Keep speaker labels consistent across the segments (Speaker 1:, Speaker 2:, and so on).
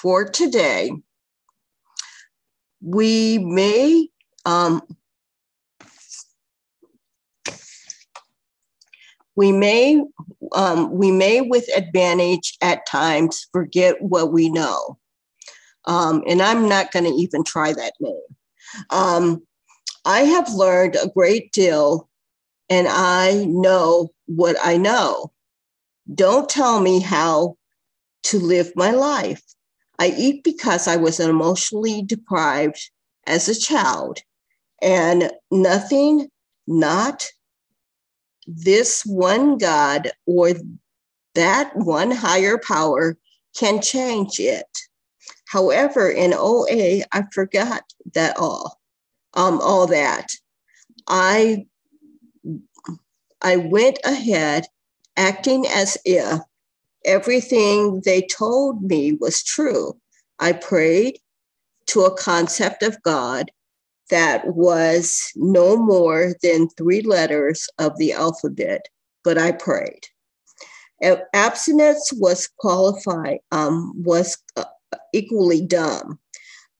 Speaker 1: for today, we may um, we may um, we may with advantage at times forget what we know. Um, and i'm not going to even try that name. Um, i have learned a great deal and i know what i know. Don't tell me how to live my life i eat because i was emotionally deprived as a child and nothing not this one God or that one higher power can change it. However, in OA, I forgot that all, um, all that. I I went ahead acting as if everything they told me was true. I prayed to a concept of God that was no more than three letters of the alphabet, but I prayed. Abstinence was qualified, um, was uh, equally dumb,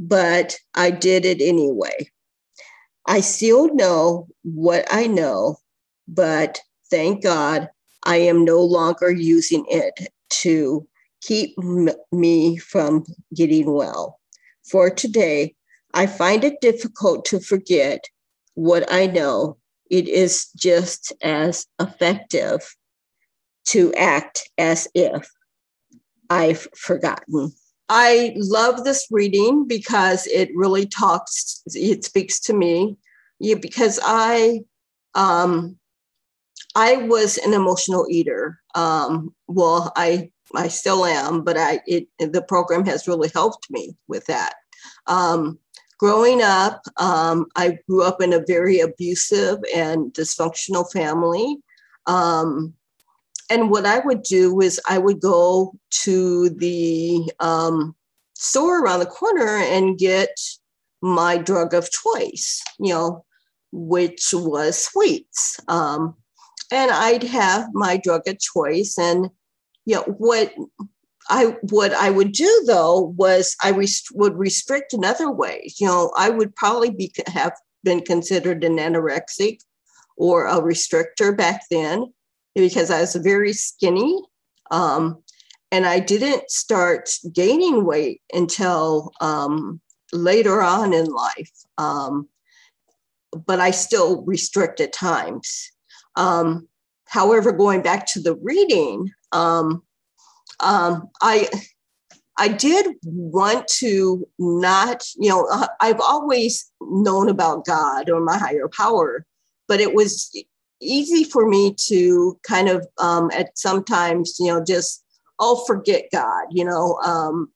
Speaker 1: but I did it anyway. I still know what I know, but thank God I am no longer using it to keep m- me from getting well. For today, I find it difficult to forget what I know. It is just as effective to act as if I've forgotten. I love this reading because it really talks, it speaks to me. Yeah, because I um I was an emotional eater. Um, well, I I still am, but I it the program has really helped me with that. Um, growing up, um, I grew up in a very abusive and dysfunctional family. Um, and what I would do is I would go to the um, store around the corner and get my drug of choice, you know, which was sweets. Um, and I'd have my drug of choice. And, you know, what I what I would do though was I rest- would restrict in other ways. You know, I would probably be have been considered an anorexic or a restrictor back then because I was very skinny. Um, and I didn't start gaining weight until um, later on in life. Um, but I still restrict at times. Um, however, going back to the reading, um, um, I I did want to not, you know, uh, I've always known about God or my higher power, but it was easy for me to kind of um, at sometimes, you know, just oh forget God, you know, um,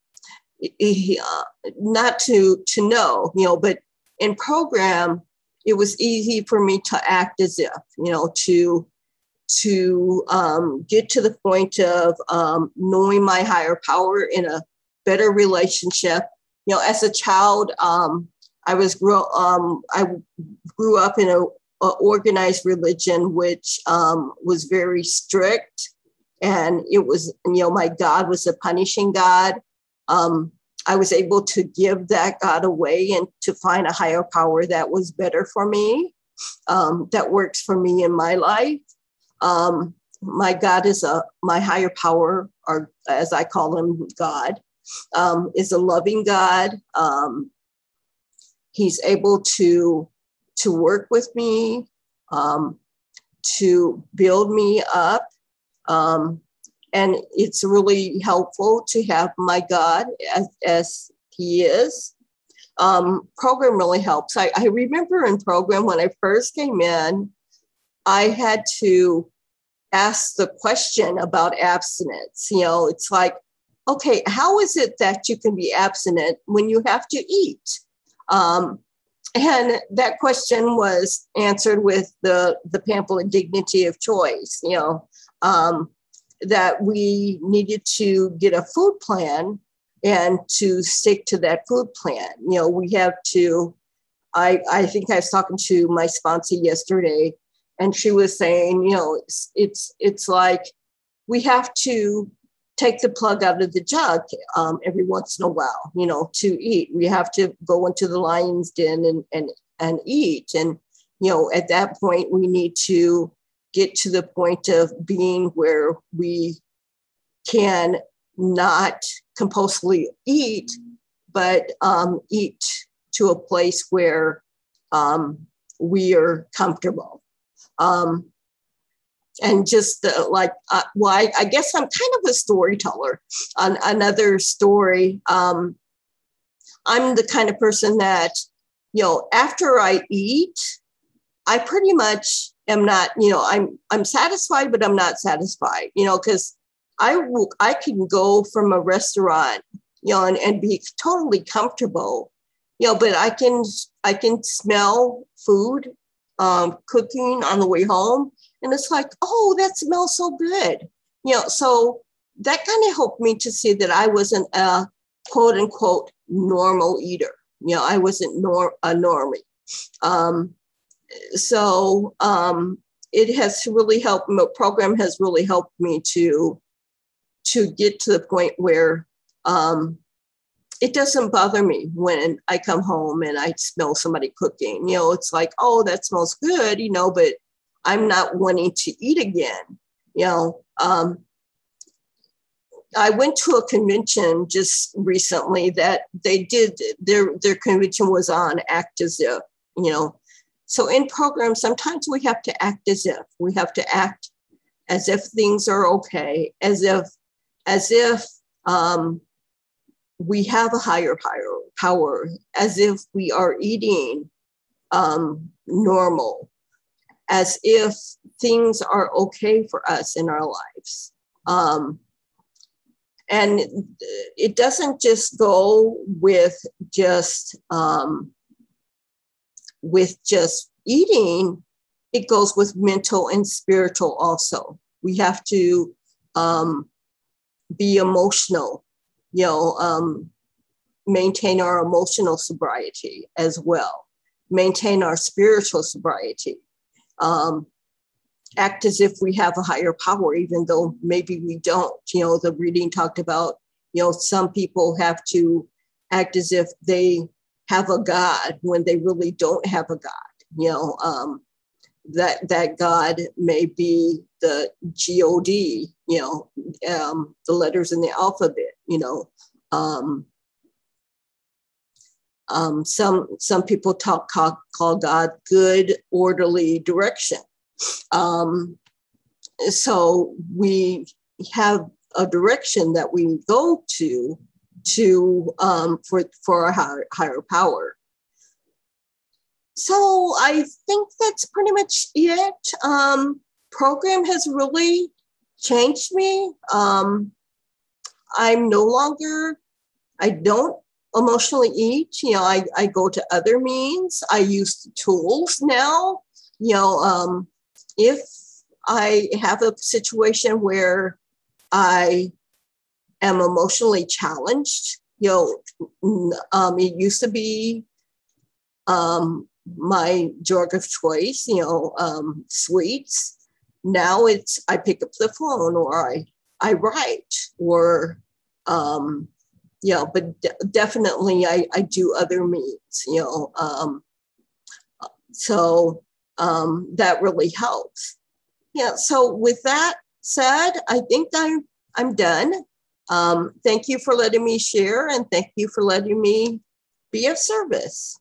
Speaker 1: uh, not to to know, you know, but in program it was easy for me to act as if, you know, to to um, get to the point of um, knowing my higher power in a better relationship. You know, as a child, um, I was grow um, I grew up in a, a organized religion which um, was very strict, and it was you know my God was a punishing God. Um, I was able to give that God away and to find a higher power that was better for me, that works for me in my life. Um, my God is a my higher power, or as I call him, God, um, is a loving God. Um, he's able to to work with me, um, to build me up, um, and it's really helpful to have my God as, as He is. Um, program really helps. I, I remember in program when I first came in, I had to ask the question about abstinence. You know, it's like, okay, how is it that you can be abstinent when you have to eat? Um, and that question was answered with the, the pamphlet dignity of choice, you know, um, that we needed to get a food plan and to stick to that food plan. You know, we have to, I, I think I was talking to my sponsor yesterday and she was saying, you know, it's it's, it's like we have to take the plug out of the jug um, every once in a while, you know, to eat. We have to go into the lion's den and, and, and eat. And, you know, at that point, we need to get to the point of being where we can not compulsively eat, but um, eat to a place where um, we are comfortable. Um, and just uh, like, uh, well, I, I, guess I'm kind of a storyteller. On another story, um, I'm the kind of person that, you know, after I eat, I pretty much am not, you know, I'm I'm satisfied, but I'm not satisfied, you know, because I will I can go from a restaurant, you know, and, and be totally comfortable, you know, but I can I can smell food um, cooking on the way home, and it's like, oh, that smells so good, you know. So that kind of helped me to see that I wasn't a quote unquote normal eater. You know, I wasn't nor a normie. Um, so um, it has really helped. The program has really helped me to to get to the point where um, it doesn't bother me when I come home and I smell somebody cooking. You know, it's like, oh, that smells good, you know, but I'm not wanting to eat again. You know, um, I went to a convention just recently that they did their their convention was on act as if, you know, so in programs, sometimes we have to act as if we have to act as if things are okay, as if as if um, we have a higher higher power, as if we are eating um, normal, as if things are okay for us in our lives. Um, and it doesn't just go with just um, with just eating, it goes with mental and spiritual also. We have to um, be emotional, you know, um, maintain our emotional sobriety as well, maintain our spiritual sobriety, um, act as if we have a higher power, even though maybe we don't. You know, the reading talked about, you know, some people have to act as if they have a God when they really don't have a God. You know, um, that that God may be the God. You know, um, the letters in the alphabet. You know, um, um, some some people talk call, call God good, orderly direction. Um, so we have a direction that we go to to um, for for a higher, higher power. So I think that's pretty much it. Um, program has really changed me. Um, I'm no longer. I don't emotionally eat. You know, I, I go to other means. I use tools now. You know, um, if I have a situation where I am emotionally challenged. You know, um, it used to be um, my drug of choice, you know, um, sweets. Now it's I pick up the phone or I I write or um, you know, but de- definitely I, I do other means, you know. Um, so um, that really helps. Yeah. So with that said, I think I'm I'm done. Um, thank you for letting me share and thank you for letting me be of service.